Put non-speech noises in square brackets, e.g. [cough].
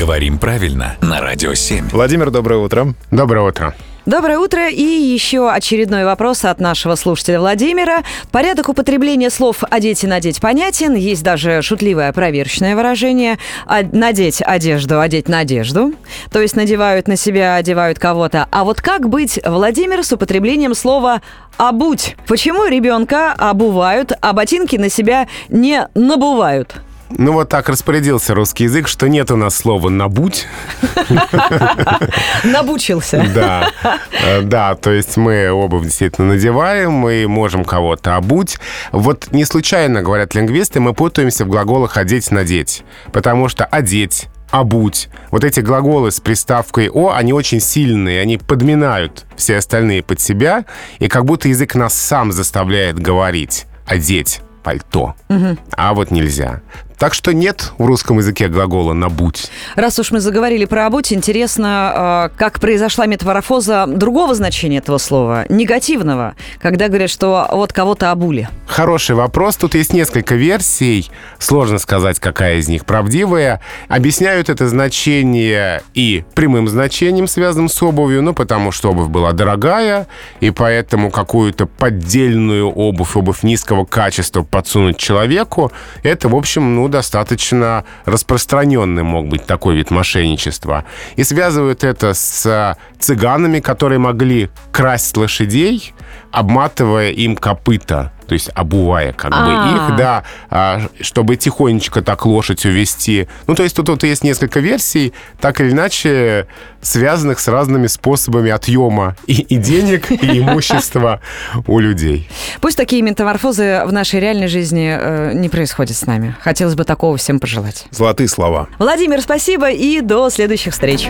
Говорим правильно на Радио 7. Владимир, доброе утро. Доброе утро. Доброе утро. И еще очередной вопрос от нашего слушателя Владимира. Порядок употребления слов «одеть» и «надеть» понятен. Есть даже шутливое проверочное выражение «А- «надеть одежду», «одеть надежду». То есть надевают на себя, одевают кого-то. А вот как быть, Владимир, с употреблением слова «обуть»? Почему ребенка обувают, а ботинки на себя не набувают? Ну вот так распорядился русский язык, что нет у нас слова «набуть». [laughs] Набучился. Да, Э, да, то есть мы обувь действительно надеваем, мы можем кого-то обуть. Вот не случайно, говорят лингвисты, мы путаемся в глаголах «одеть», «надеть». Потому что «одеть», обуть. Вот эти глаголы с приставкой «о», они очень сильные, они подминают все остальные под себя, и как будто язык нас сам заставляет говорить «одеть» пальто. А вот нельзя. Так что нет в русском языке глагола «набуть». Раз уж мы заговорили про обуть, интересно, э, как произошла метаморфоза другого значения этого слова, негативного, когда говорят, что вот кого-то обули. Хороший вопрос. Тут есть несколько версий. Сложно сказать, какая из них правдивая. Объясняют это значение и прямым значением, связанным с обувью, ну, потому что обувь была дорогая, и поэтому какую-то поддельную обувь, обувь низкого качества подсунуть человеку, это, в общем, ну, достаточно распространенный мог быть такой вид мошенничества. И связывают это с цыганами, которые могли красть лошадей, обматывая им копыта, то есть обувая как бы А. их, да, а, чтобы тихонечко так лошадь увести. Ну, то есть тут вот есть несколько версий, так или иначе связанных с разными способами отъема и, и денег, и [laughs] имущества у людей. Пусть такие метаморфозы в нашей реальной жизни э, не происходят с нами. Хотелось бы такого всем пожелать. Золотые слова. Владимир, спасибо и до следующих встреч.